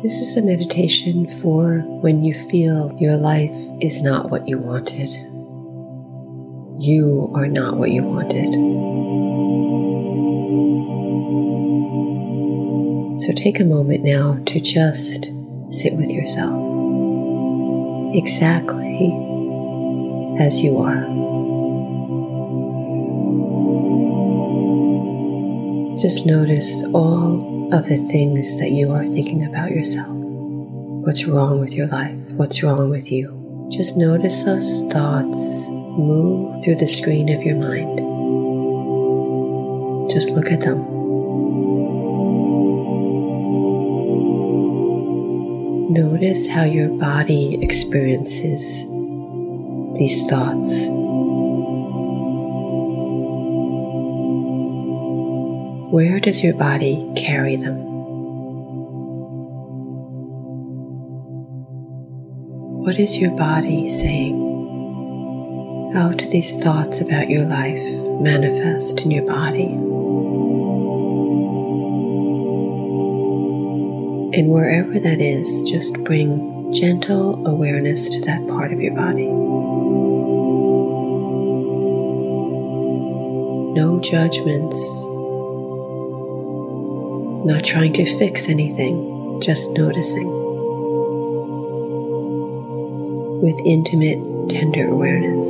This is a meditation for when you feel your life is not what you wanted. You are not what you wanted. So take a moment now to just sit with yourself exactly as you are. Just notice all of the things that you are thinking about yourself. What's wrong with your life? What's wrong with you? Just notice those thoughts move through the screen of your mind. Just look at them. Notice how your body experiences these thoughts. Where does your body carry them? What is your body saying? How do these thoughts about your life manifest in your body? And wherever that is, just bring gentle awareness to that part of your body. No judgments, not trying to fix anything, just noticing with intimate, tender awareness.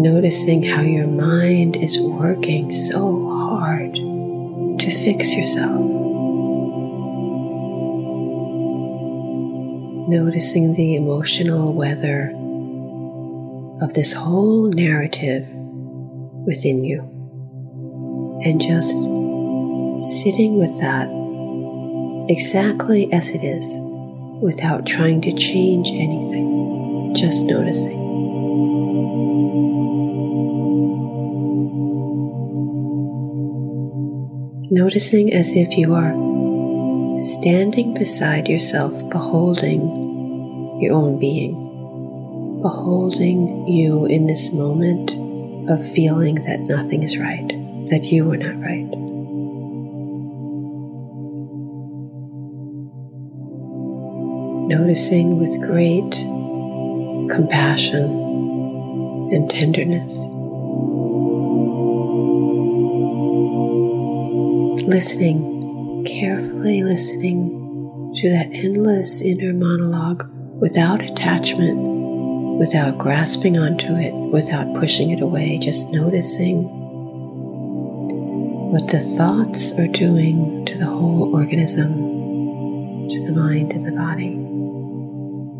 Noticing how your mind is working so hard to fix yourself. Noticing the emotional weather of this whole narrative within you and just sitting with that exactly as it is without trying to change anything, just noticing. Noticing as if you are standing beside yourself, beholding your own being, beholding you in this moment of feeling that nothing is right, that you were not right. Noticing with great compassion and tenderness. Listening, carefully listening to that endless inner monologue without attachment, without grasping onto it, without pushing it away, just noticing what the thoughts are doing to the whole organism, to the mind and the body.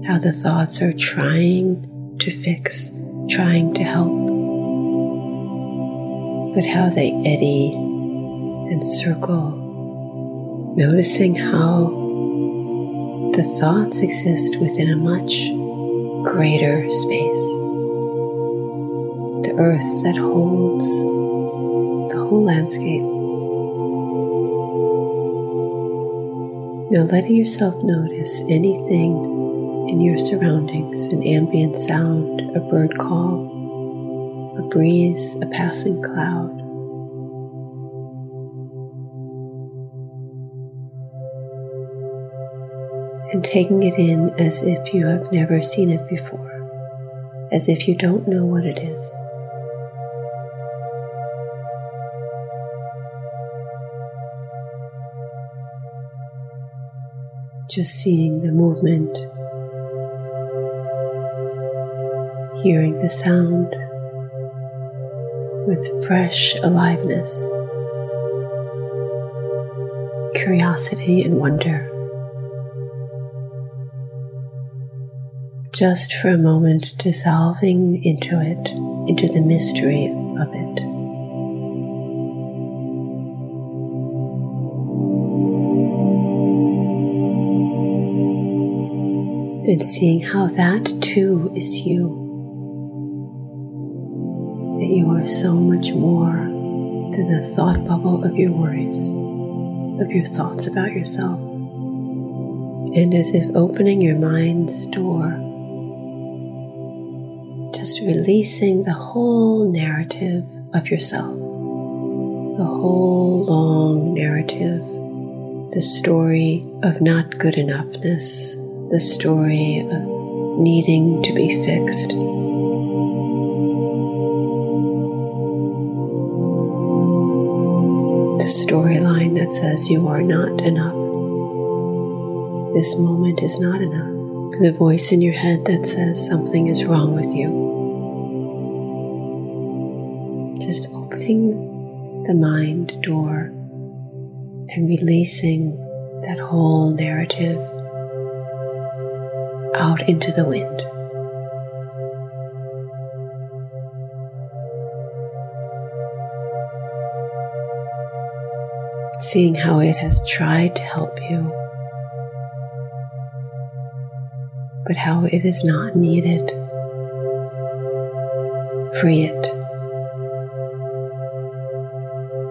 How the thoughts are trying to fix, trying to help, but how they eddy and circle, noticing how the thoughts exist within a much greater space. The earth that holds whole landscape. Now, letting yourself notice anything in your surroundings an ambient sound, a bird call, a breeze, a passing cloud. And taking it in as if you have never seen it before, as if you don't know what it is. Just seeing the movement hearing the sound with fresh aliveness, curiosity, and wonder. Just for a moment, dissolving into it, into the mystery And seeing how that too is you that you are so much more than the thought bubble of your worries, of your thoughts about yourself. And as if opening your mind's door, just releasing the whole narrative of yourself, the whole long narrative the story of not good enoughness, the story of needing to be fixed. The storyline that says you are not enough. This moment is not enough. The voice in your head that says something is wrong with you. Just opening the mind door and releasing that whole narrative out into the wind. Seeing how it has tried to help you, but how it is not needed. Free it.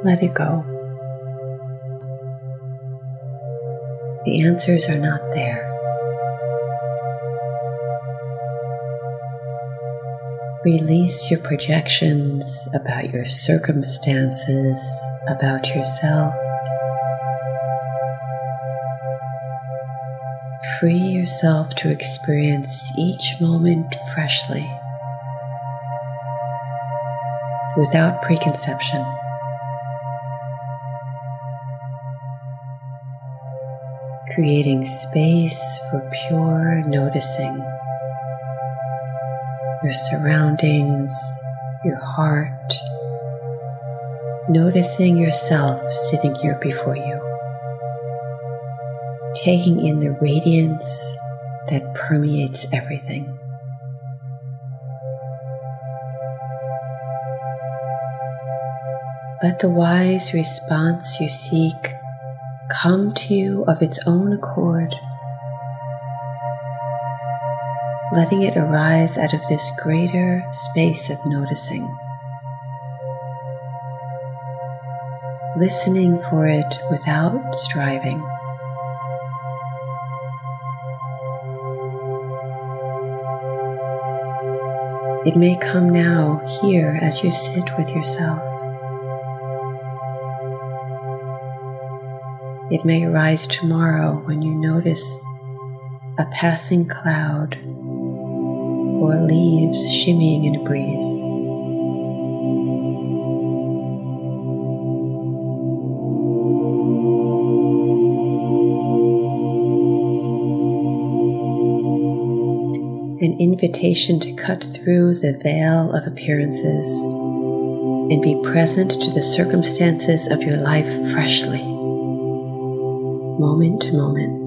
Let it go. The answers are not there. Release your projections about your circumstances, about yourself. Free yourself to experience each moment freshly, without preconception. creating space for pure noticing your surroundings, your heart, noticing yourself sitting here before you, taking in the radiance that permeates everything. Let the wise response you seek come to you of its own accord, letting it arise out of this greater space of noticing, listening for it without striving. It may come now, here, as you sit with yourself. It may arise tomorrow when you notice a passing cloud or leaves shimmying in a breeze. An invitation to cut through the veil of appearances and be present to the circumstances of your life freshly moment to moment.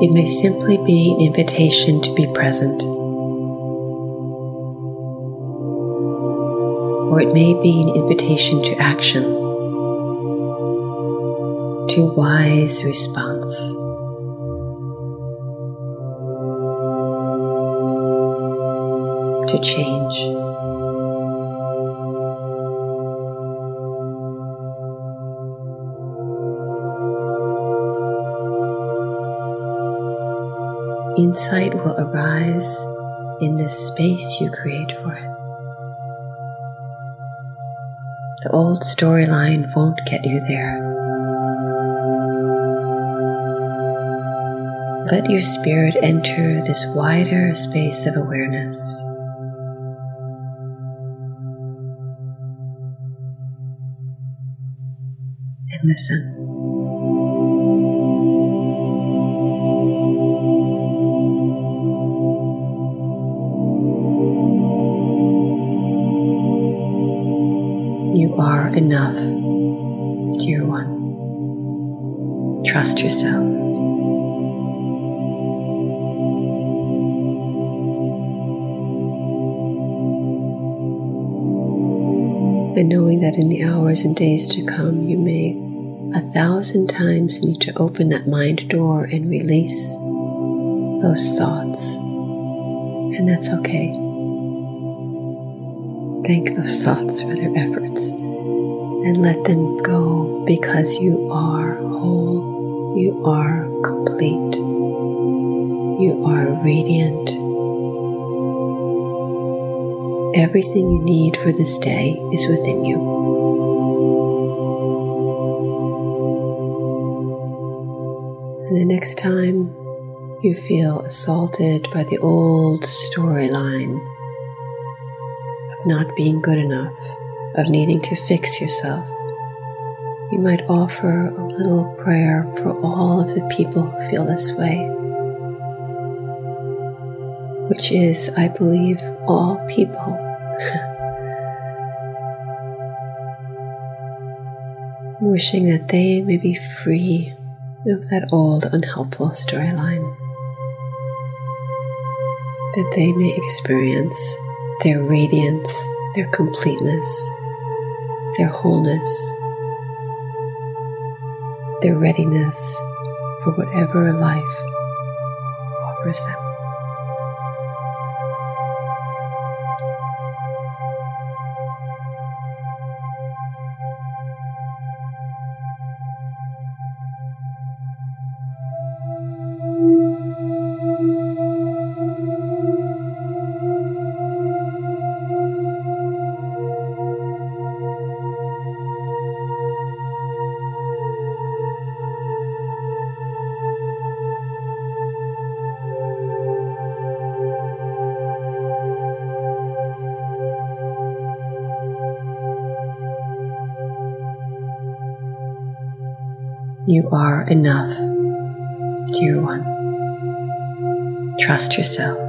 It may simply be an invitation to be present. Or it may be an invitation to action to wise response. To change. Insight will arise in the space you create for it. The old storyline won't get you there. let your spirit enter this wider space of awareness. And listen. Enough, dear one. Trust yourself. and knowing that in the hours and days to come, you may a thousand times need to open that mind door and release those thoughts. And that's okay. Thank those thoughts for their efforts and let them go because you are whole, You are complete. You are radiant. Everything you need for this day is within you. And the next time you feel assaulted by the old storyline of not being good enough, of needing to fix yourself, you might offer a little prayer for all of the people who feel this way, which is, I believe, all people. Wishing that they may be free of that old unhelpful storyline. That they may experience their radiance, their completeness, their wholeness, their readiness for whatever life offers them. You are enough, dear one. Trust yourself.